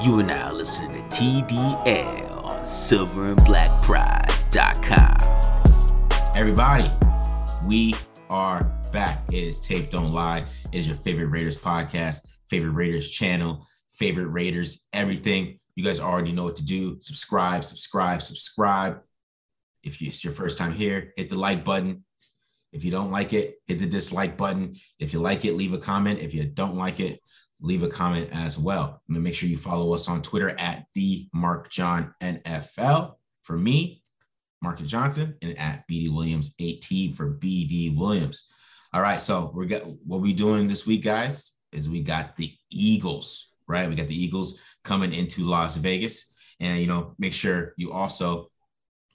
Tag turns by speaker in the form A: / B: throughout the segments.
A: You and I are now listening to TDL on silverandblackpride.com.
B: Everybody, we are back. It is Tape Don't Lie. It is your favorite Raiders podcast, favorite Raiders channel, favorite Raiders everything. You guys already know what to do. Subscribe, subscribe, subscribe. If it's your first time here, hit the like button. If you don't like it, hit the dislike button. If you like it, leave a comment. If you don't like it, leave a comment as well. And make sure you follow us on Twitter at the Mark John NFL for me, Marcus Johnson, and at BD Williams 18 for BD Williams. All right, so we're got what we doing this week, guys, is we got the Eagles, right? We got the Eagles coming into Las Vegas. And you know, make sure you also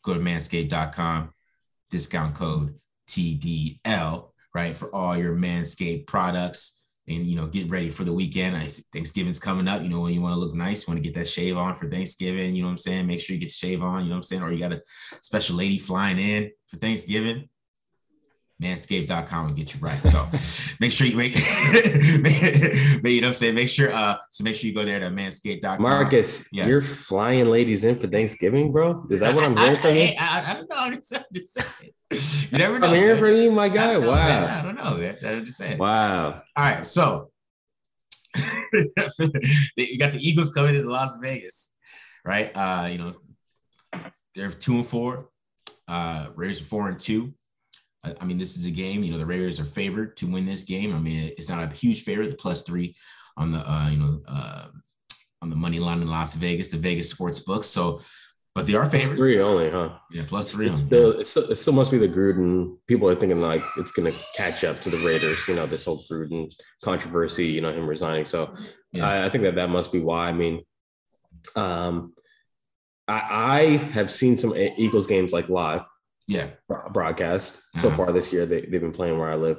B: go to manscaped.com, discount code TDL, right? For all your Manscaped products and you know get ready for the weekend. I, Thanksgiving's coming up. You know when you want to look nice, you want to get that shave on for Thanksgiving. You know what I'm saying? Make sure you get the shave on. You know what I'm saying? Or you got a special lady flying in for Thanksgiving. Manscaped.com and get you right. So make sure you make, you know what I'm saying? Make sure, uh, so make sure you go there to manscaped.com.
C: Marcus, yeah. you're flying ladies in for Thanksgiving, bro. Is that what I'm hearing from you?
B: I, I, I, don't know. I'm just, I'm just saying. You never know.
C: I'm hearing from you, my guy.
B: I
C: wow. Man.
B: I don't know. Man. I'm just saying.
C: Wow.
B: All right. So you got the Eagles coming to Las Vegas, right? Uh, you know, they're two and four. Uh, Raiders are four and two. I mean, this is a game. You know, the Raiders are favored to win this game. I mean, it's not a huge favorite. The plus three on the uh, you know uh, on the money line in Las Vegas, the Vegas sports books. So, but they are favored.
C: three only, huh?
B: Yeah, plus three.
C: It's still, it's still, it still must be the Gruden. People are thinking like it's going to catch up to the Raiders. You know, this whole Gruden controversy. You know, him resigning. So, yeah. I, I think that that must be why. I mean, um, I, I have seen some Eagles games like live
B: yeah.
C: broadcast. So uh-huh. far this year they, they've been playing where i live.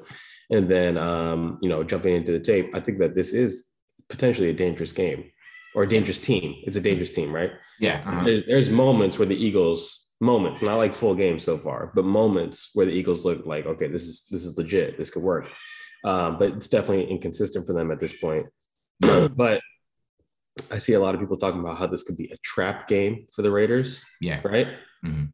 C: And then um you know jumping into the tape i think that this is potentially a dangerous game or a dangerous team. It's a dangerous team right?
B: Yeah uh-huh.
C: there's, there's moments where the eagles moments not like full game so far but moments where the eagles look like okay this is this is legit. This could work. Um, but it's definitely inconsistent for them at this point. But i see a lot of people talking about how this could be a trap game for the raiders
B: yeah.
C: right? Mm-hmm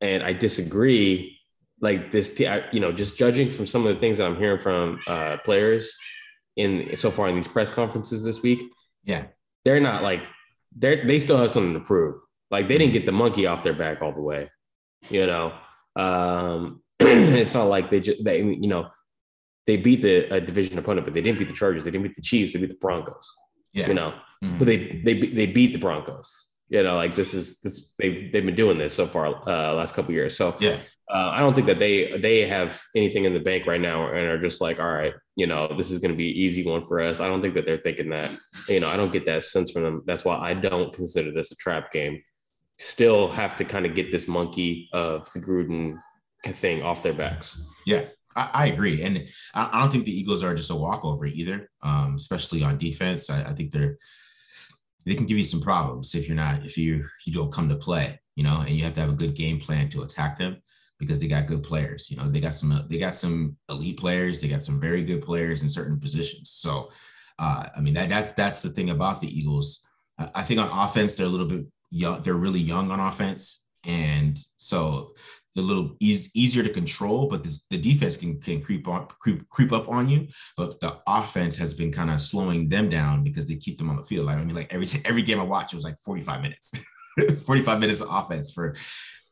C: and I disagree. Like this, you know, just judging from some of the things that I'm hearing from uh, players in so far in these press conferences this week,
B: yeah,
C: they're not like they they still have something to prove. Like they didn't get the monkey off their back all the way, you know. Um, it's not like they just they you know they beat the uh, division opponent, but they didn't beat the Chargers, they didn't beat the Chiefs, they beat the Broncos.
B: Yeah,
C: you know, mm-hmm. but they they they beat the Broncos you know like this is this they've, they've been doing this so far uh last couple years. So
B: yeah.
C: uh, i don't think that they they have anything in the bank right now and are just like all right you know this is going to be easy one for us. I don't think that they're thinking that you know i don't get that sense from them. That's why i don't consider this a trap game. Still have to kind of get this monkey of the gruden thing off their backs.
B: Yeah I, I agree, and I, I, don't think the Eagles are just a walkover either, um, especially on defense. I, I think they're they can give you some problems if you're not if you you don't come to play you know and you have to have a good game plan to attack them because they got good players you know they got some they got some elite players they got some very good players in certain positions. So uh, i mean that that's that's the thing about the eagles. I think on offense they're a little bit young they're really young on offense. And so a little easy, easier to control, but this, the defense can, can creep on creep, creep up on you. But the offense has been kind of slowing them down because they keep them on the field. Like I mean, like every every game I watch, it was like 45 minutes, 45 minutes of offense for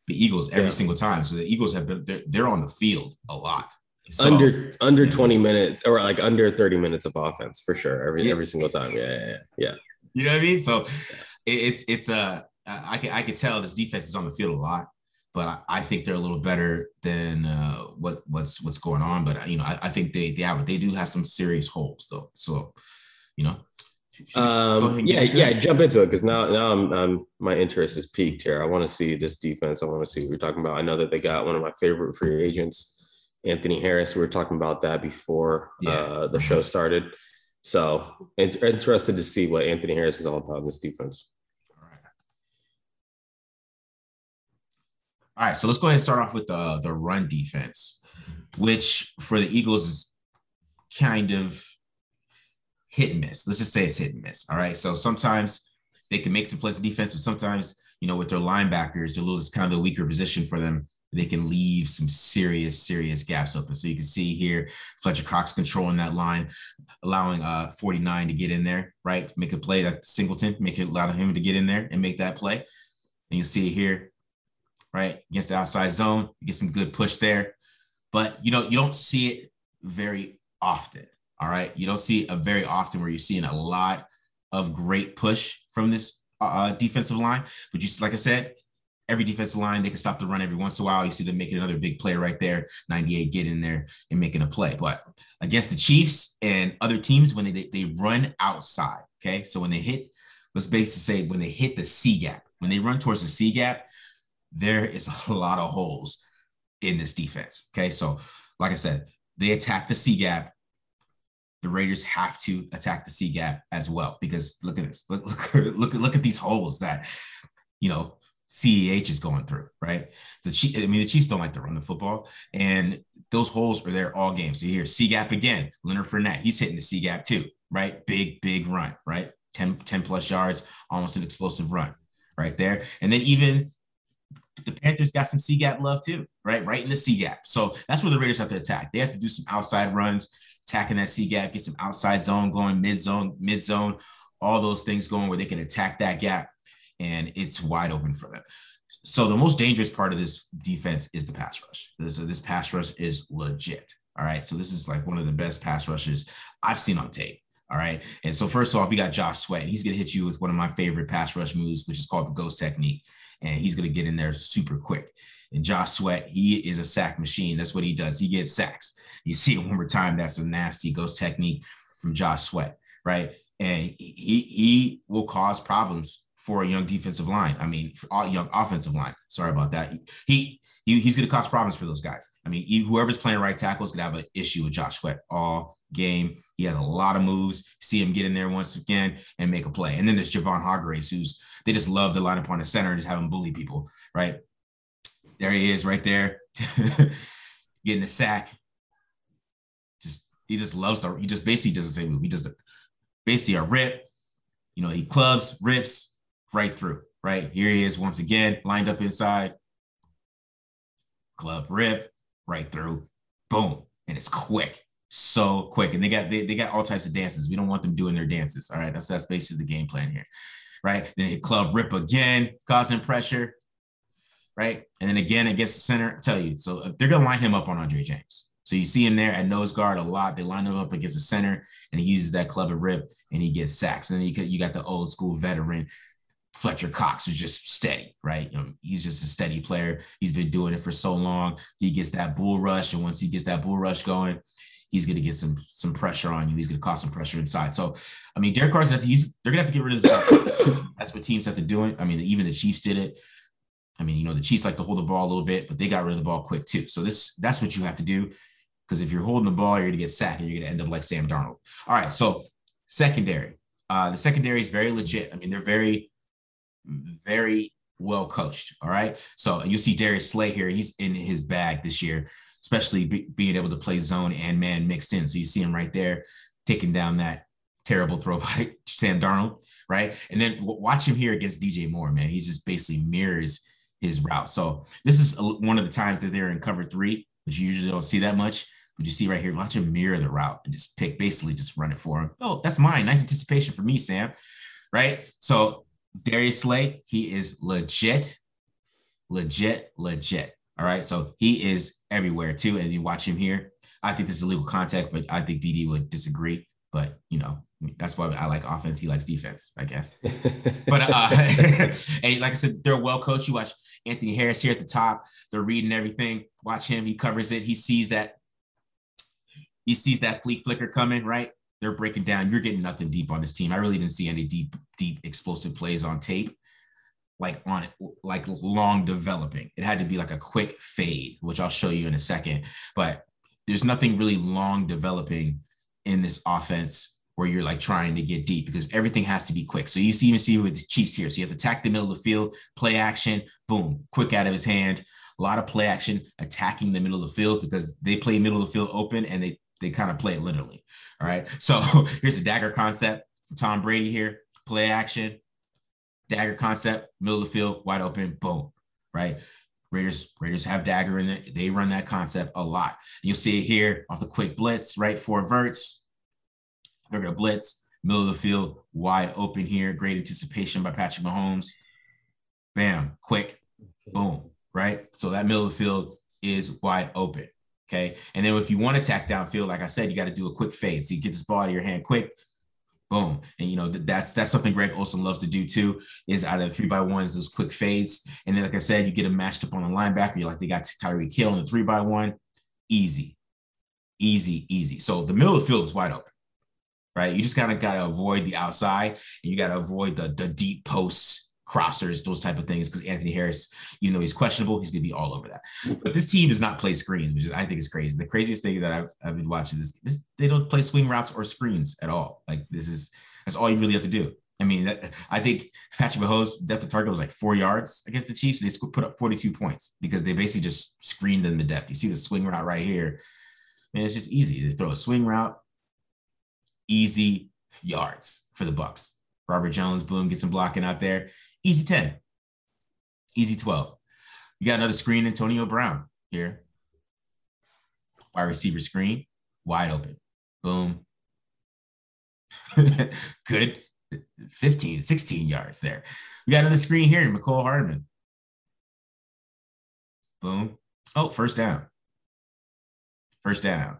B: the Eagles every yeah. single time. So the Eagles have been they're, they're on the field a lot. So,
C: under under yeah. 20 minutes or like under 30 minutes of offense for sure every yeah. every single time. Yeah, yeah, yeah.
B: You know what I mean? So it's it's a uh, I can I can tell this defense is on the field a lot but I, I think they're a little better than uh, what what's what's going on. But you know, I, I think they they have they do have some serious holes though. So you know,
C: um, yeah, yeah, it? jump into it because now, now I'm, I'm, my interest is peaked here. I want to see this defense. I want to see what you're talking about. I know that they got one of my favorite free agents, Anthony Harris. We were talking about that before yeah. uh, the show started. So interested to see what Anthony Harris is all about in this defense.
B: All right. All right, so let's go ahead and start off with the the run defense, which for the Eagles is kind of hit and miss. Let's just say it's hit and miss. All right. So sometimes they can make some plays defense, but sometimes, you know, with their linebackers, they're a little, it's kind of the weaker position for them. They can leave some serious, serious gaps open. So you can see here, Fletcher Cox controlling that line, allowing uh 49 to get in there, right? Make a play like Singleton, make it allow him to get in there and make that play. And you see it here, right, against the outside zone, you get some good push there. But you know, you don't see it very often. All right. You don't see it very often where you're seeing a lot of great push from this uh, defensive line. But you, like I said, every defensive line, they can stop the run every once in a while. You see them making another big play right there, 98 get in there and making a play. But against the Chiefs and other teams, when they, they run outside, okay? So when they hit, let's basically say when they hit the C gap, when they run towards the C gap, there is a lot of holes in this defense, okay? So like I said, they attack the C gap the Raiders have to attack the C gap as well because look at this. Look, look, look, look at these holes that, you know, CEH is going through, right? The I mean, the Chiefs don't like to run the football, and those holes are there all game. So here, C gap again. Leonard Fournette, he's hitting the C gap too, right? Big, big run, right? 10, 10 plus yards, almost an explosive run right there. And then even the Panthers got some C gap love too, right? Right in the C gap. So that's where the Raiders have to attack. They have to do some outside runs attacking that C gap, get some outside zone going, mid zone, mid zone, all those things going where they can attack that gap and it's wide open for them. So the most dangerous part of this defense is the pass rush. This, this pass rush is legit. All right. So this is like one of the best pass rushes I've seen on tape. All right. And so first off, we got Josh Sweat. He's going to hit you with one of my favorite pass rush moves, which is called the ghost technique. And he's going to get in there super quick. And Josh Sweat, he is a sack machine. That's what he does. He gets sacks. You see it one more time. That's a nasty ghost technique from Josh Sweat, right? And he he will cause problems for a young defensive line. I mean, for all young offensive line. Sorry about that. He, he he's going to cause problems for those guys. I mean, whoever's playing right tackle is going to have an issue with Josh Sweat all game. He has a lot of moves. See him get in there once again and make a play. And then there's Javon Hargrave, who's they just love to line up on the center and just have him bully people, right? There he is right there, getting a sack. Just he just loves to, he just basically does the same move. He the, basically a rip, you know, he clubs, rips right through, right? Here he is once again, lined up inside. Club rip, right through, boom. And it's quick, so quick. And they got they, they got all types of dances. We don't want them doing their dances. All right. That's that's basically the game plan here. Right. Then hit club rip again, causing pressure right? And then again against the center, I tell you, so if they're gonna line him up on Andre James. So you see him there at nose guard a lot. They line him up against the center, and he uses that club and rip, and he gets sacks. And then you, you got the old school veteran Fletcher Cox, who's just steady, right? You know, he's just a steady player. He's been doing it for so long. He gets that bull rush, and once he gets that bull rush going, he's going to get some some pressure on you. He's going to cause some pressure inside. So, I mean, Derek Carr's he's they're going to have to get rid of this. That's what teams have to do. It. I mean, even the Chiefs did it. I mean, you know, the Chiefs like to hold the ball a little bit, but they got rid of the ball quick too. So this that's what you have to do. Because if you're holding the ball, you're gonna get sacked and you're gonna end up like Sam Darnold. All right, so secondary. Uh, the secondary is very legit. I mean, they're very, very well coached. All right. So you see Darius Slay here. He's in his bag this year, especially be, being able to play zone and man mixed in. So you see him right there taking down that terrible throw by Sam Darnold, right? And then watch him here against DJ Moore, man. He just basically mirrors his route. So this is one of the times that they're in cover three, which you usually don't see that much. But you see right here, watch him mirror the route and just pick, basically just run it for him. Oh, that's mine. Nice anticipation for me, Sam. Right. So Darius Slay, he is legit, legit, legit. All right. So he is everywhere too. And you watch him here. I think this is legal contact, but I think BD would disagree. but you know, that's why I like offense. He likes defense, I guess. but uh, hey, like I said, they're well coached. You watch Anthony Harris here at the top. They're reading everything. Watch him. He covers it. He sees that. He sees that flea flicker coming. Right. They're breaking down. You're getting nothing deep on this team. I really didn't see any deep, deep explosive plays on tape. Like on it, like long developing. It had to be like a quick fade, which I'll show you in a second. But there's nothing really long developing in this offense where you're like trying to get deep because everything has to be quick. So you see even see with the Chiefs here. So you have to attack the middle of the field, play action, boom, quick out of his hand. A lot of play action attacking the middle of the field because they play middle of the field open and they they kind of play it literally. All right. So here's the dagger concept Tom Brady here. Play action, dagger concept, middle of the field, wide open, boom. Right. Raiders Raiders have dagger in it. They run that concept a lot. You'll see it here off the quick blitz, right? Four verts, they're going to blitz, middle of the field, wide open here. Great anticipation by Patrick Mahomes. Bam, quick, boom, right? So that middle of the field is wide open. Okay. And then if you want to attack downfield, like I said, you got to do a quick fade. So you get this ball out of your hand quick, boom. And you know, that's that's something Greg Olson loves to do too, is out of three by ones, those quick fades. And then, like I said, you get them matched up on the linebacker. You're like, they got Tyreek Hill in the three by one. Easy, easy, easy. So the middle of the field is wide open right? You just kind of got to avoid the outside and you got to avoid the, the deep posts, crossers, those type of things. Because Anthony Harris, you know, he's questionable. He's going to be all over that. But this team does not play screens, which is, I think is crazy. The craziest thing that I've, I've been watching is this, they don't play swing routes or screens at all. Like this is, that's all you really have to do. I mean, that, I think Patrick Mahomes' depth of target was like four yards against the Chiefs. They put up 42 points because they basically just screened them to death. You see the swing route right here. Man, it's just easy. They throw a swing route, easy yards for the Bucks. Robert Jones, boom, get some blocking out there. Easy 10. Easy 12. You got another screen, Antonio Brown here. Wide receiver screen, wide open. Boom. Good 15, 16 yards there. We got another screen here, Mecole Hardman. Boom. Oh, first down. First down.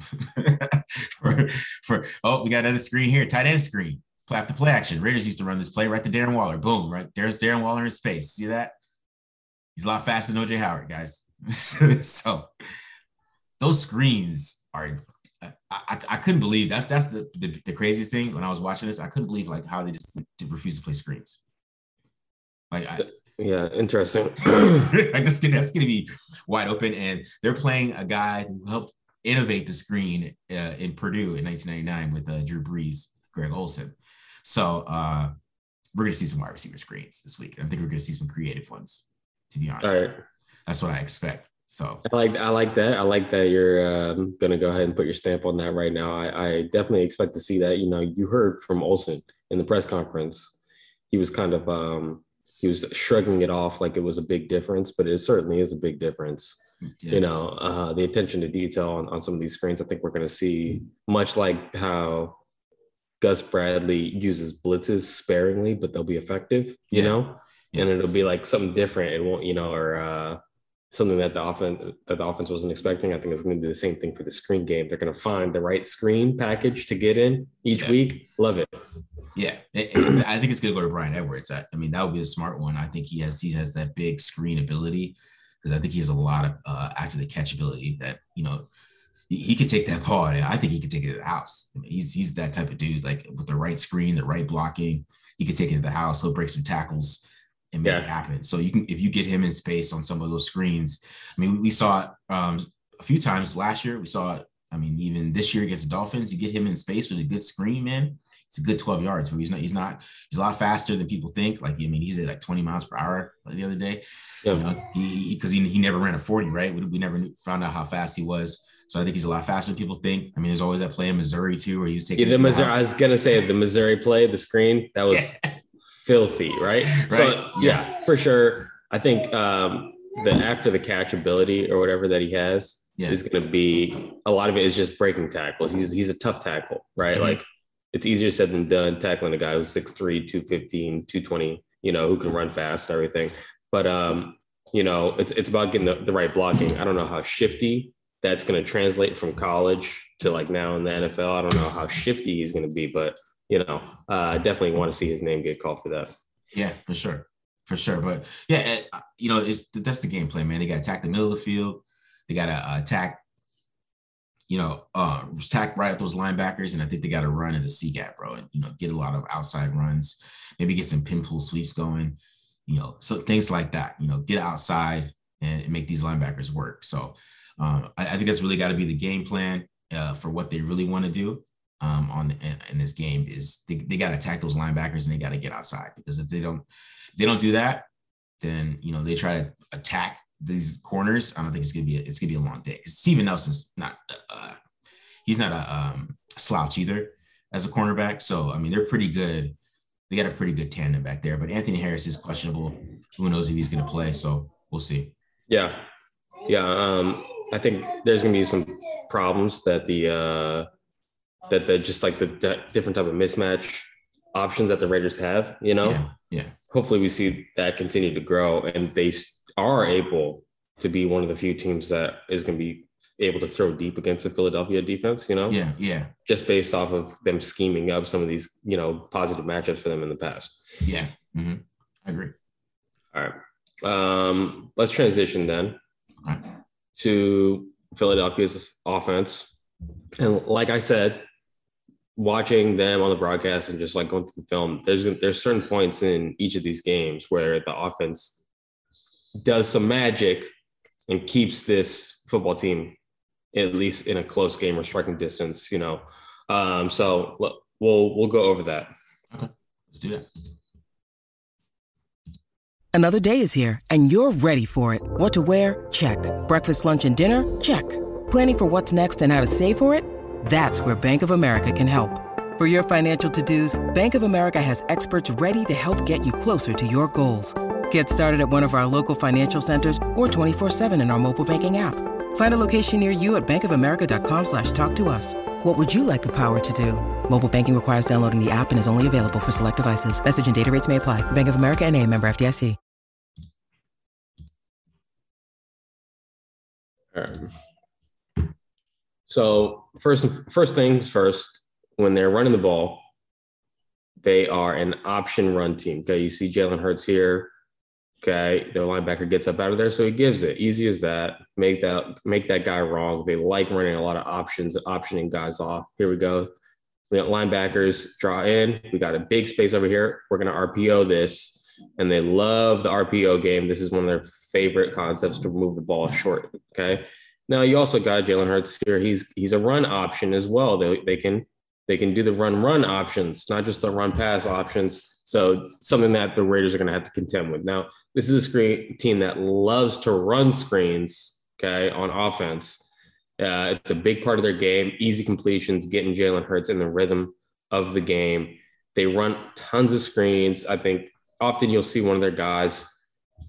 B: for, for oh, we got another screen here, tight end screen. Play after play action. Raiders used to run this play right to Darren Waller. Boom, right there's Darren Waller in space. See that? He's a lot faster than OJ Howard, guys. so those screens are. I, I, I, couldn't believe that's that's the, the, the craziest thing when I was watching this. I couldn't believe like how they just refuse to play screens. Like I,
C: yeah, interesting.
B: like that's, that's going to be wide open, and they're playing a guy who helped innovate the screen uh, in Purdue in 1999 with uh, Drew Brees, Greg Olson. So uh, we're going to see some wide receiver screens this week. I think we're going to see some creative ones, to be honest. All right. That's what I expect. So
C: I like I like that. I like that you're um, going to go ahead and put your stamp on that right now. I, I definitely expect to see that. You know, you heard from Olson in the press conference. He was kind of um, he was shrugging it off like it was a big difference, but it certainly is a big difference yeah. you know uh, the attention to detail on, on some of these screens i think we're going to see much like how gus bradley uses blitzes sparingly but they'll be effective you yeah. know yeah. and it'll be like something different it won't you know or uh, something that the offense that the offense wasn't expecting i think it's going to do the same thing for the screen game they're going to find the right screen package to get in each week love it
B: yeah, I think it's gonna go to Bryan Edwards. I, I, mean, that would be a smart one. I think he has he has that big screen ability because I think he has a lot of uh, after the catch ability that you know he, could take that ball and I think he could take it to the house. I mean, he's he's that type of dude. Like with the right screen, the right blocking, he could take it to the house. He'll break some tackles and make yeah. it happen. So you can if you get him in space on some of those screens. I mean, we saw it um, a few times last year. We saw it. I mean, even this year against the Dolphins, you get him in space with a good screen, man it's a good 12 yards, but he's not, he's not, he's a lot faster than people think. Like, I mean, he's at like 20 miles per hour like the other day. Yeah. You know, he, cause he, he never ran a 40, right? We, we never knew, found out how fast he was. So I think he's a lot faster than people think. I mean, there's always that play in Missouri too, where he was taking.
C: Yeah, the Missouri. I was gonna say the Missouri play, the screen that was yeah. filthy, right? right? So yeah. yeah, for sure. I think um, the after the catch ability or whatever that he has yeah. is going to be a lot of it is just breaking tackles. He's he's a tough tackle, right? Mm-hmm. Like it's easier said than done tackling a guy who's 6'3, 215, 220, you know, who can run fast and everything. But um, you know, it's it's about getting the, the right blocking. I don't know how shifty that's going to translate from college to like now in the NFL. I don't know how shifty he's going to be, but you know, uh, definitely want to see his name get called for that.
B: Yeah, for sure, for sure. But yeah, it, you know, it's that's the game plan, man. They got to attack the middle of the field. They got to uh, attack, you know, uh, attack right at those linebackers, and I think they got to run in the C gap, bro, and you know, get a lot of outside runs. Maybe get some pin pull sweeps going, you know, so things like that. You know, get outside and make these linebackers work. So um, I, I, think that's really got to be the game plan uh, for what they really want to do um, on in, in, this game is they, they got to attack those linebackers and they got to get outside because if they don't if they don't do that, then you know they try to attack these corners. I don't think it's gonna be a, it's gonna be a long day. Steven Nelson's not uh, he's not a um, slouch either as a cornerback. So I mean they're pretty good. They got a pretty good tandem back there. But Anthony Harris is questionable. Who knows if he's gonna play? So we'll see.
C: Yeah, yeah. Um, I think there's going to be some problems that the uh, that the just like the d- different type of mismatch options that the Raiders have. You know,
B: yeah, yeah.
C: Hopefully, we see that continue to grow, and they are able to be one of the few teams that is going to be able to throw deep against the Philadelphia defense. You know,
B: yeah, yeah.
C: Just based off of them scheming up some of these, you know, positive matchups for them in the past.
B: Yeah, mm-hmm. I agree.
C: All right. Um, let's transition then to Philadelphia's offense. And like I said, watching them on the broadcast and just like going through the film, there's there's certain points in each of these games where the offense does some magic and keeps this football team at least in a close game or striking distance. You know, um, so we'll we'll go over that.
B: Okay, let's do that.
D: Another day is here, and you're ready for it. What to wear? Check. Breakfast, lunch, and dinner? Check. Planning for what's next and how to save for it? That's where Bank of America can help. For your financial to-dos, Bank of America has experts ready to help get you closer to your goals. Get started at one of our local financial centers or 24-7 in our mobile banking app. Find a location near you at bankofamerica.com slash talk to us. What would you like the power to do? Mobile banking requires downloading the app and is only available for select devices. Message and data rates may apply. Bank of America and a member FDIC.
C: Um, so first, first things first, when they're running the ball, they are an option run team. Okay, you see Jalen Hurts here. Okay, the linebacker gets up out of there, so he gives it. Easy as that. Make that make that guy wrong. They like running a lot of options, optioning guys off. Here we go. We got linebackers draw in. We got a big space over here. We're gonna RPO this and they love the RPO game. This is one of their favorite concepts to move the ball short. Okay. Now you also got Jalen Hurts here. He's he's a run option as well. They, they can they can do the run run options, not just the run pass options. So something that the Raiders are going to have to contend with. Now this is a screen team that loves to run screens. Okay, on offense, uh, it's a big part of their game. Easy completions, getting Jalen Hurts in the rhythm of the game. They run tons of screens. I think often you'll see one of their guys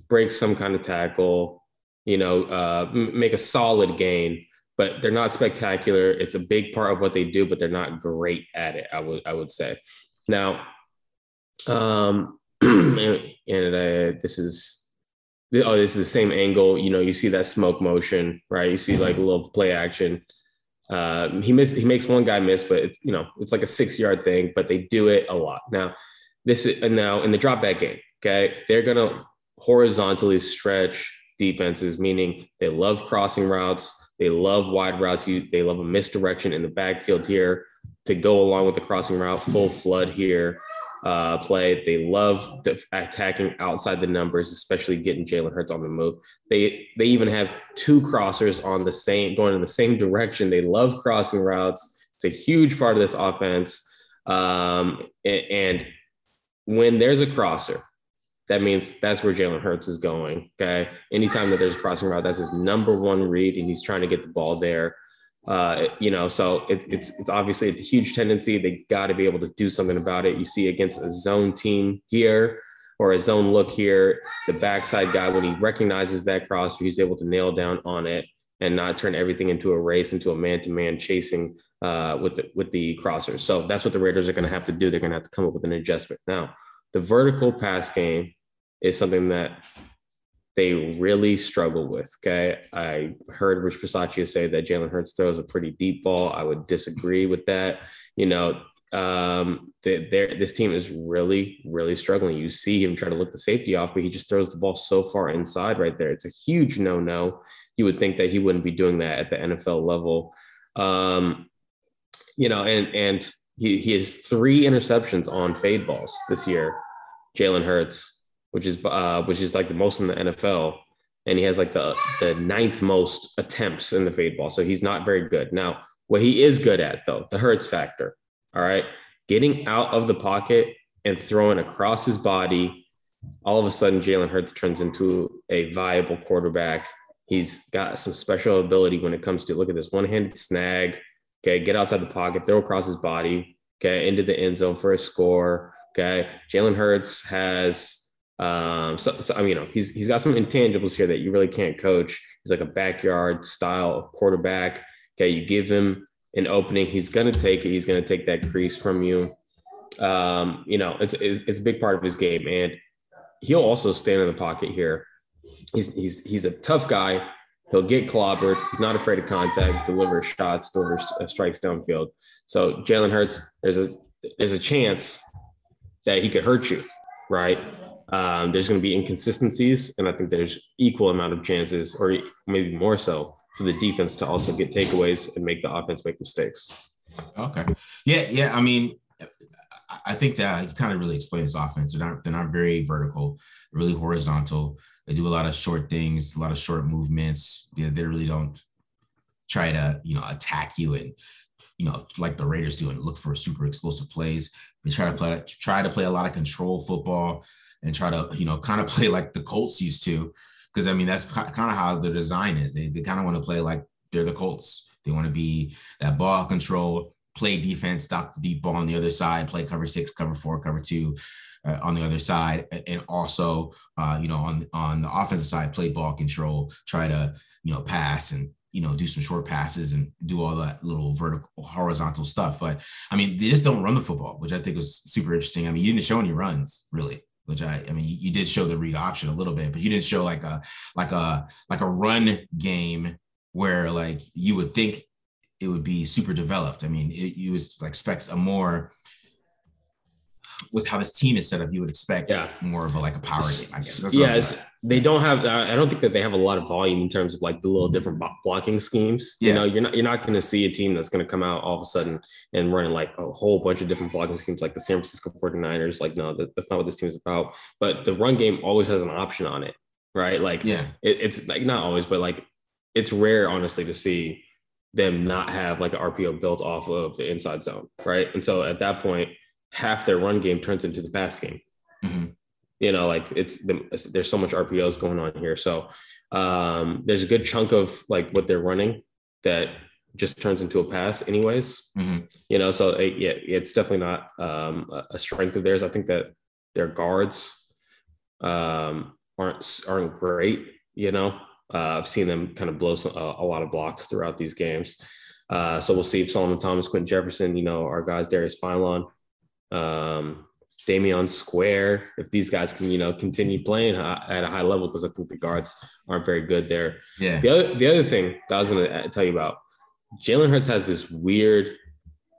C: break some kind of tackle, you know, uh, make a solid gain, but they're not spectacular. It's a big part of what they do, but they're not great at it. I would I would say. Now, um, and, and uh, this is oh, this is the same angle. You know, you see that smoke motion, right? You see like a little play action. Uh, he miss he makes one guy miss, but it, you know it's like a six yard thing, but they do it a lot. Now this is now in the drop back game. Okay, they're gonna horizontally stretch defenses, meaning they love crossing routes, they love wide routes, they love a misdirection in the backfield here to go along with the crossing route, full flood here. Uh, play. They love attacking outside the numbers, especially getting Jalen Hurts on the move. They they even have two crossers on the same going in the same direction. They love crossing routes. It's a huge part of this offense. Um, and, and when there's a crosser, that means that's where Jalen Hurts is going. Okay. Anytime that there's a crossing route, that's his number one read, and he's trying to get the ball there. Uh, you know, so it, it's it's obviously a huge tendency. They got to be able to do something about it. You see against a zone team here or a zone look here, the backside guy when he recognizes that crosser, he's able to nail down on it and not turn everything into a race, into a man-to-man chasing uh, with the with the crossers. So that's what the Raiders are going to have to do. They're going to have to come up with an adjustment. Now, the vertical pass game is something that they really struggle with. Okay. I heard Rich Bisaccia say that Jalen Hurts throws a pretty deep ball. I would disagree with that. You know, um, this team is really, really struggling. You see him try to look the safety off, but he just throws the ball so far inside right there. It's a huge no no. You would think that he wouldn't be doing that at the NFL level. Um, you know, and and he, he has three interceptions on fade balls this year. Jalen Hurts, which is uh, which is like the most in the NFL, and he has like the the ninth most attempts in the fade ball. So he's not very good. Now, what he is good at though, the Hurts factor. All right, getting out of the pocket and throwing across his body. All of a sudden, Jalen Hurts turns into a viable quarterback. He's got some special ability when it comes to look at this one-handed snag. Okay, get outside the pocket, throw across his body. Okay, into the end zone for a score. Okay, Jalen Hurts has um, so, so I mean, you know, he's he's got some intangibles here that you really can't coach. He's like a backyard style quarterback. Okay, you give him an opening, he's gonna take it. He's gonna take that crease from you. Um, you know, it's, it's it's a big part of his game, and he'll also stand in the pocket here. He's he's he's a tough guy. He'll get clobbered. He's not afraid of contact, deliver shots, deliver uh, strikes downfield. So Jalen Hurts, there's a there's a chance that he could hurt you, right? Um, there's going to be inconsistencies, and I think there's equal amount of chances, or maybe more so, for the defense to also get takeaways and make the offense make mistakes.
B: Okay. Yeah, yeah. I mean, I think that you kind of really explain this offense. They're not they're not very vertical, really horizontal. They do a lot of short things, a lot of short movements. They, they really don't try to you know attack you and you know like the Raiders do and look for super explosive plays. They try to play try to play a lot of control football and try to you know kind of play like the Colts used to because I mean that's kind of how the design is. They they kind of want to play like they're the Colts. They want to be that ball control, play defense, stop the deep ball on the other side, play cover six, cover four, cover two. Uh, on the other side, and also, uh, you know, on on the offensive side, play ball control, try to, you know, pass and you know do some short passes and do all that little vertical horizontal stuff but i mean they just don't run the football which i think was super interesting i mean you didn't show any runs really which I, I mean, you did show the read option a little bit, but you didn't show like a, like a, like a run game where like you would think it would be super developed. I mean, it, you was like expects a more with how this team is set up, you would expect yeah. more of a like a power game, I guess. That's
C: yeah, they don't have. I don't think that they have a lot of volume in terms of like the little mm-hmm. different blocking schemes. Yeah. You know, you're not you're not going to see a team that's going to come out all of a sudden and running like a whole bunch of different blocking schemes like the San Francisco 49ers. Like, no, that, that's not what this team is about. But the run game always has an option on it, right? Like, yeah, it, it's like not always, but like it's rare, honestly, to see them not have like an RPO built off of the inside zone, right? And so at that point half their run game turns into the pass game. Mm-hmm. You know, like it's the, there's so much RPOs going on here. So um, there's a good chunk of like what they're running that just turns into a pass, anyways. Mm-hmm. You know, so it, yeah, it's definitely not um, a strength of theirs. I think that their guards um, aren't aren't great. You know, uh, I've seen them kind of blow some, a lot of blocks throughout these games. Uh, so we'll see if Solomon Thomas, Quinton Jefferson, you know, our guys Darius Philon, um, Damion Square, if these guys can, you know, continue playing at a high level, because I think the guards aren't very good there.
B: Yeah.
C: The other, the other thing that I was going to tell you about, Jalen Hurts has this weird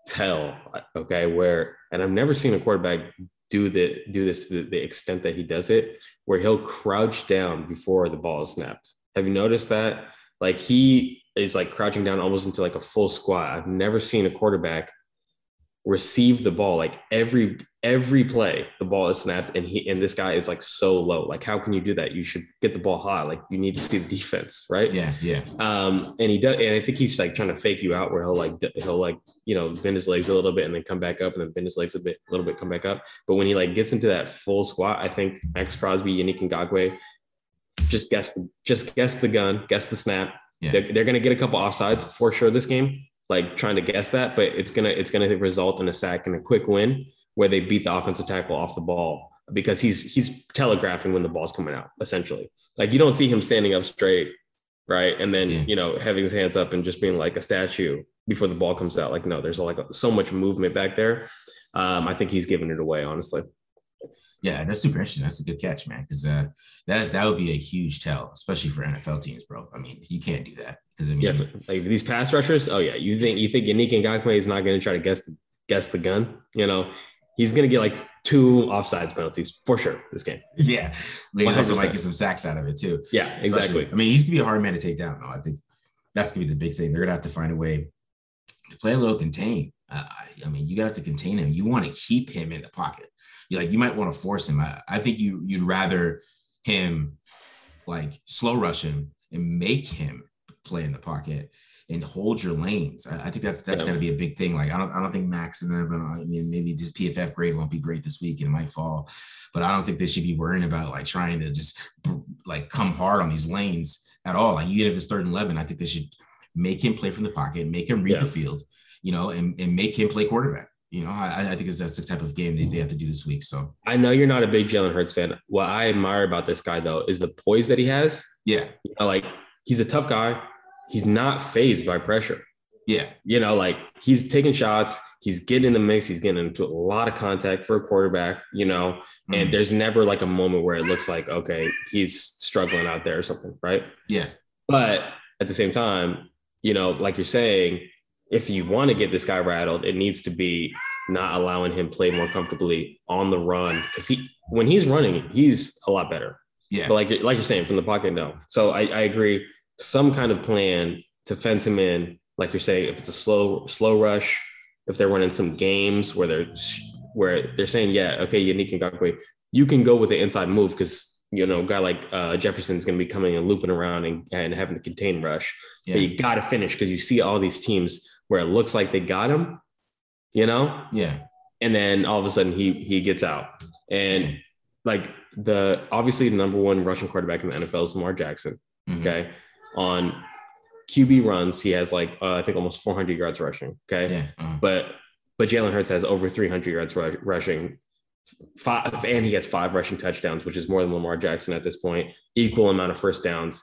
C: tell, okay, where, and I've never seen a quarterback do the do this to the extent that he does it, where he'll crouch down before the ball is snapped. Have you noticed that? Like he is like crouching down almost into like a full squat. I've never seen a quarterback receive the ball like every every play the ball is snapped and he and this guy is like so low. Like how can you do that? You should get the ball high. Like you need to see the defense right?
B: Yeah yeah.
C: Um and he does and i think he's like trying to fake you out where he'll like he'll like you know bend his legs a little bit and then come back up and then bend his legs a bit a little bit come back up. But when he like gets into that full squat i think Maxx Crosby Yannick Ngakoue just guess the just guess the gun guess the snap. Yeah. they're, they're gonna get a couple offsides for sure this game like trying to guess that, but it's gonna it's gonna result in a sack and a quick win where they beat the offensive tackle off the ball because he's he's telegraphing when the ball's coming out essentially. Like you don't see him standing up straight, right, and then yeah. you know having his hands up and just being like a statue before the ball comes out. Like no, there's like so much movement back there. Um, I think he's giving it away, honestly.
B: Yeah, that's super interesting. That's a good catch, man. Because uh, that is that would be a huge tell, especially for NFL teams, bro. I mean, you can't do that because I mean,
C: Yeah, like these pass rushers. Oh yeah, you think you think Yannick Ngakoue is not going to try to guess the, guess the gun? You know, he's going to get like two offsides penalties for sure this game.
B: yeah, he also
C: 100%.
B: might get some sacks out of it too.
C: Yeah,
B: Especially-
C: exactly.
B: I mean, he's gonna be a hard man to take down, though. I think that's gonna be the big thing. They're gonna have to find a way to play a little contain. Uh, I, I mean, you got to contain him. You want to keep him in the pocket. You like, you might want to force him. I, I think you you'd rather him like slow rush him and make him play in the pocket and hold your lanes. I, I think that's that's
C: Yeah.
B: going to be a big thing. Like, I don't I don't think Maxx and them. Uh, I mean, maybe this PFF grade won't be great this week and it might fall, but I don't think they should be worrying about like trying to just like come hard on these lanes at all. Like even if it's third and eleven, I think they should make him play from the pocket, make him read
C: Yeah.
B: the field, you know, and, and make him play quarterback. You know, I, I think that's the type of game they, they have to do this week. So
C: I know you're not a big Jalen Hurts fan. What I admire about this guy though is the poise that he has.
B: yeah,
C: You know, like he's a tough guy. He's not phased by pressure.
B: yeah,
C: You know, like he's taking shots. He's getting in the mix. He's getting into a lot of contact for a quarterback. You know, and
B: Mhm.
C: there's never like a moment where it looks like okay, he's struggling out there or something, right?
B: yeah,
C: But at the same time, you know, like you're saying, if you want to get this guy rattled, it needs to be not allowing him play more comfortably on the run because he when he's running, he's a lot better.
B: yeah,
C: But like like you're saying, from the pocket, no. So I, I agree. Some kind of plan to fence him in, like you're saying, if it's a slow slow rush, if they're running some games where they're where they're saying, yeah, okay, Yannick Ngakoue, you can go with the inside move because you know, a guy like uh, Jefferson's going to be coming and looping around and, and having to contain rush.
B: yeah,
C: But you got to finish because you see all these teams where it looks like they got him, you know,
B: yeah,
C: and then all of a sudden he he gets out and like the obviously the number one rushing quarterback in the NFL is Lamar Jackson.
B: Mhm.
C: Okay, on QB runs he has like uh, I think almost 400 yards rushing. Okay,
B: yeah, uh,
C: but but Jalen Hurts has over 300 yards ru- rushing. Five and he has five rushing touchdowns, which is more than Lamar Jackson at this point. Equal amount of first downs.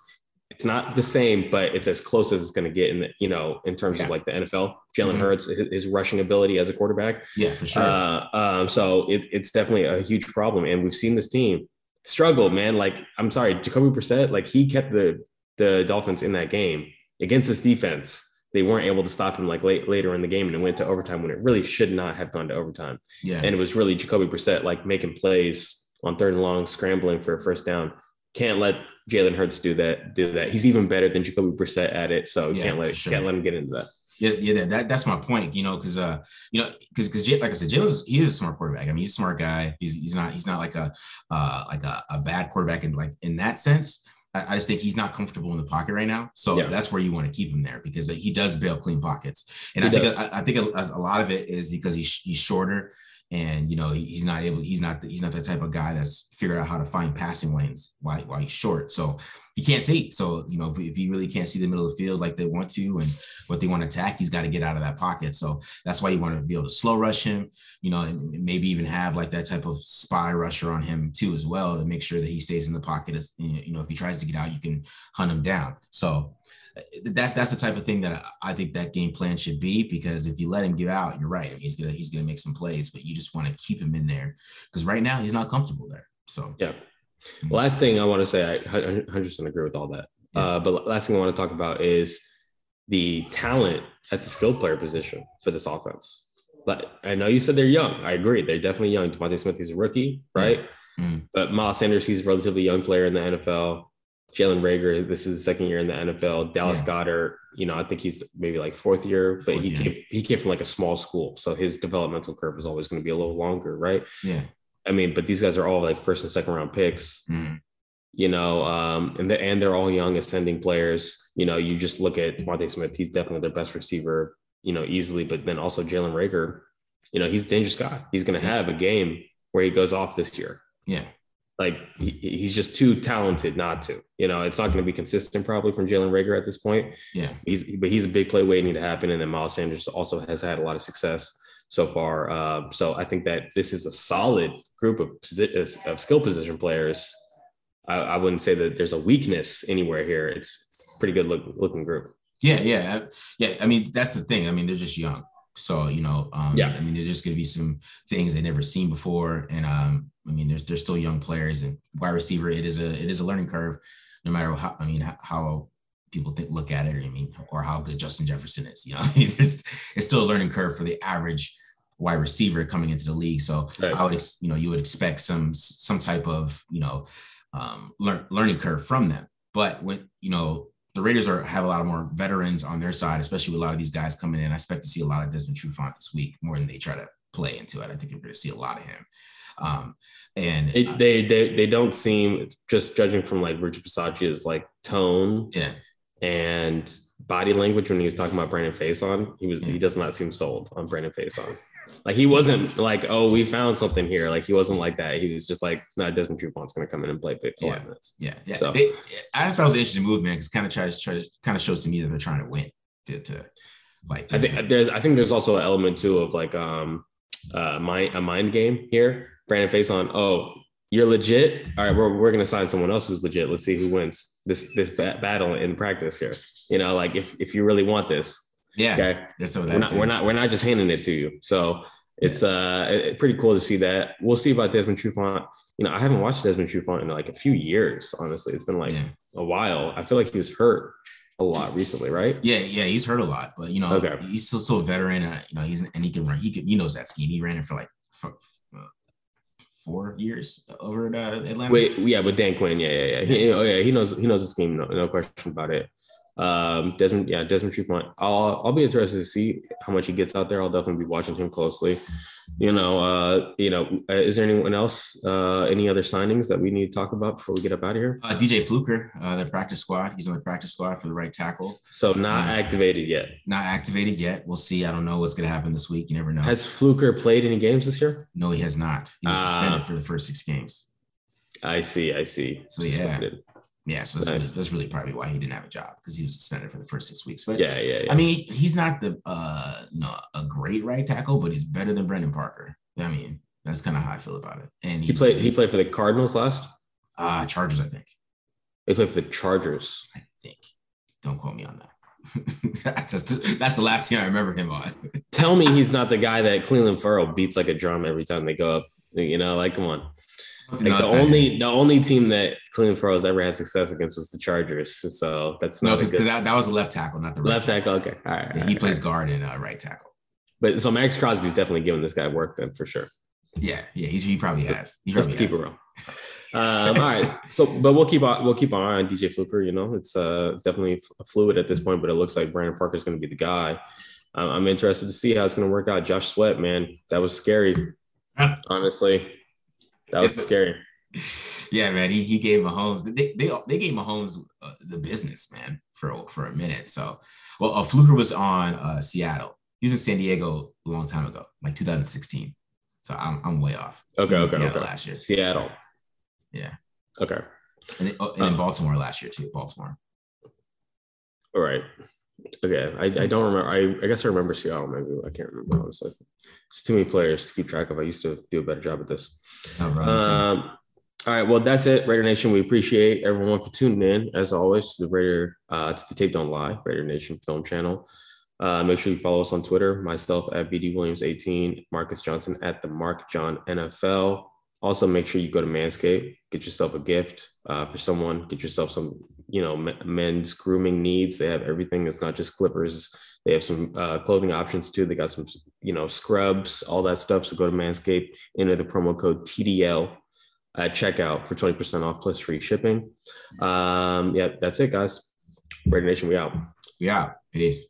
C: It's not the same, but it's as close as it's going to get in the you know in terms
B: Yeah.
C: of like the NFL. Jalen
B: Mhm.
C: Hurts, his, his rushing ability as a quarterback.
B: yeah, for sure.
C: Uh, um, so it, it's definitely a huge problem, and we've seen this team struggle, man. Like I'm sorry, Jacoby Brissett, like he kept the the Dolphins in that game against this defense. They weren't able to stop him like late later in the game, and it went to overtime when it really should not have gone to overtime.
B: yeah,
C: And it was really Jacoby Brissett like making plays on third and long, scrambling for a first down. Can't let Jalen Hurts do that. Do that. He's even better than Jacoby Brissett at it. So
B: Yeah,
C: can't let
B: sure.
C: can't let him get into that.
B: Yeah, yeah, that, that that's my point. You know, because uh, you know, because because like I said, Jalen's he is a smart quarterback. I mean, he's a smart guy. He's he's not he's not like a uh like a, a bad quarterback in like in that sense. I, I just think he's not comfortable in the pocket right now. So
C: Yeah.
B: that's where you want to keep him there because he does bail clean pockets. And
C: He
B: I think. I, I think a, a lot of it is because he's he's shorter and you know he's not able he's not he's not the type of guy that's figured out how to find passing lanes while, while he's short. So he can't see. So you know if, if he really can't see the middle of the field like they want to and what they want to attack, he's got to get out of that pocket. So that's why you want to be able to slow rush him, you know, and maybe even have like that type of spy rusher on him too, as well, to make sure that he stays in the pocket. As you know, if he tries to get out, you can hunt him down. So that that's the type of thing that I I think that game plan should be because if you let him get out, you're right. I mean, he's gonna he's gonna make some plays, but you just want to keep him in there because right now he's not comfortable there. So
C: Yeah. Last thing I want to say, I 100% agree with all that.
B: Yeah.
C: Uh, but last thing I want to talk about is the talent at the skill player position for this offense. But I know you said they're young. I agree. They're definitely young. DeVonta Smith is a rookie, right?
B: Mhm.
C: But Miles Sanders, he's a relatively young player in the NFL. Jalen Reagor, this is his second year in the NFL. Dallas
B: Yeah.
C: Goedert, you know, I think he's maybe like fourth year, but
B: Fourth
C: he
B: year.
C: came he came from like a small school, so his developmental curve is always going to be a little longer, right?
B: yeah,
C: I mean, but these guys are all like first and second round picks
B: Mhm.
C: you know, um, and the, and they're all young ascending players. You know, you just look at DeVonta Smith; he's definitely their best receiver, you know, easily. But then also Jalen Reagor, you know, he's a dangerous guy. He's going to have a game where he goes off this year.
B: yeah,
C: Like he, he's just too talented not to. You know, it's not going to be consistent probably from Jalen Reagor at this point.
B: yeah,
C: He's but he's a big play waiting to happen, and then Miles Sanders also has had a lot of success so far. Uh, so I think that this is a solid group of of skill position players. I, I wouldn't say that there's a weakness anywhere here. It's, it's pretty good look, looking group.
B: yeah, yeah, yeah. I mean, that's the thing. I mean, they're just young. So, you know, um,
C: Yeah.
B: I mean, there's going to be some things they've never seen before. And um, I mean, there's, they're still young players and wide receiver, it is a, it is a learning curve no matter how, I mean, how, how people think, look at it. I mean, or how good Justin Jefferson is, you know, it's, it's still a learning curve for the average wide receiver coming into the league. So
C: Right.
B: I would, ex- you know, you would expect some, some type of, you know, um, learn, learning curve from them. But when, you know, the Raiders are have a lot of more veterans on their side, especially with a lot of these guys coming in. I expect to see a lot of Desmond Trufant this week more than they try to play into it. I think you're going to see a lot of him. Um, and
C: It,
B: uh,
C: they they they don't seem just judging from like Richard Bisaccia's like tone
B: yeah,
C: and body language when he was talking about Brandon Facyson, he was
B: Yeah.
C: he does not seem sold on Brandon Facyson. Like he wasn't like, oh, we found something here. Like he wasn't like that. He was just like, no, Desmond Trufant's gonna come in and play 55
B: Yeah.
C: minutes.
B: yeah, yeah.
C: So-
B: They- I thought it was an interesting move, man, because kind of tries, tries kind of shows to me that they're trying to win. To, to like,
C: I think there's I think there's also an element too of like um uh mind a mind game here. Brandon Facyson, oh, you're legit. All right, we're, we're gonna sign someone else who's legit. Let's see who wins this this ba- battle in practice here. You know, like if if you really want this,
B: yeah,
C: okay,
B: there's
C: we're not we're not we're not just handing it to you. So it's uh it- pretty cool to see that. We'll see about Desmond Trufant. You know, I haven't watched Desmond Trufant in like a few years. Honestly, it's been like
B: Yeah.
C: a while. I feel like he was hurt a lot recently, right?
B: Yeah, yeah, he's hurt a lot, but you know,
C: Okay.
B: he's still still a veteran. Uh, you know, he's and he can run. He can, he knows that scheme. He ran it for like four years over at uh, Atlanta.
C: Wait, yeah, with Dan Quinn, yeah, yeah, yeah. He, oh, yeah, he knows he knows the scheme, no, no question about it. Um, Desmond, yeah, Desmond Trufant. I'll I'll be interested to see how much he gets out there. I'll definitely be watching him closely. You know, uh, you know, uh, is there anyone else, uh, any other signings that we need to talk about before we get up out of here?
B: Uh, DJ Fluker, uh, the practice squad. He's on the practice squad for the right tackle.
C: So not
B: Uh,
C: activated yet.
B: Not activated yet. We'll see. I don't know what's going to happen this week. You never know.
C: Has Fluker played any games this year?
B: no, he has not. He was
C: Ah.
B: suspended for the first six games.
C: I see, I see.
B: So, yeah.
C: Suspended.
B: Yeah, so that's,
C: Nice.
B: really, that's really probably why he didn't have a job because he was suspended for the first six weeks. But
C: Yeah, yeah, yeah.
B: I mean, he's not the uh no a great right tackle, but he's better than Brandon Parker. I mean, that's kind of how I feel about it. And
C: he played. He played for the Cardinals last.
B: uh Chargers, I think.
C: He played for the Chargers.
B: I think. Don't quote me on that. that's, that's the last team I remember him on.
C: Tell me he's not the guy that Clelin Ferrell beats like a drum every time they go up. You know, like come on. Like
B: No,
C: the only
B: him.
C: the only team that Clelin Ferrell's ever had success against was the Chargers. So that's
B: no,
C: not
B: because
C: good
B: that, that was a left tackle, not the right
C: left tackle. Okay, all right.
B: Yeah,
C: all
B: he
C: right,
B: plays
C: right.
B: guard and uh, right tackle.
C: But so Maxx Crosby's definitely giving this guy work then for sure.
B: Yeah, yeah, he's, he probably has. He
C: Let's
B: probably
C: keep it
B: has.
C: real. Um, all right. So, but we'll keep on we'll keep our eye on DJ Fluker. You know, it's uh, definitely fluid at this point, but it looks like Brandon Parker is going to be the guy. Um, I'm interested to see how it's going to work out. Josh Sweat, man, that was scary. Honestly, that was
B: It's-
C: scary.
B: Yeah, man, he, he gave Mahomes they they, they gave Mahomes uh, the business, man, for for a minute. So, well, uh, Fluker was on uh, Seattle. He was in San Diego a long time ago, like 2016. So I'm I'm way off.
C: Okay, okay,
B: Seattle
C: okay.
B: last year,
C: Seattle.
B: Yeah.
C: Okay.
B: and then, oh, and then
C: Um,
B: Baltimore last year too. Baltimore.
C: All right. Okay. I, I don't remember. I, I guess I remember Seattle. Maybe I can't remember honestly. It's too many players to keep track of. I used to do a better job at this.
B: Bro, that's it.
C: Um, all right. Well, that's it, Raider Nation. We appreciate everyone for tuning in, as always, to the Raider, uh, to the Tape Don't Lie, Raider Nation Film Channel. Uh, make sure you follow us on Twitter, myself at BD Williams 18, Marcus Johnson at the Mark John NFL. Also, make sure you go to Manscaped, get yourself a gift uh, for someone, get yourself some, you know, men's grooming needs. They have everything. It's not just clippers. They have some uh, clothing options too. They got some, you know, scrubs, all that stuff. So go to Manscaped, enter the promo code TDL at checkout for 20% off plus free shipping. Um, yeah, that's it, guys. Raider Nation, we out.
B: Yeah, peace.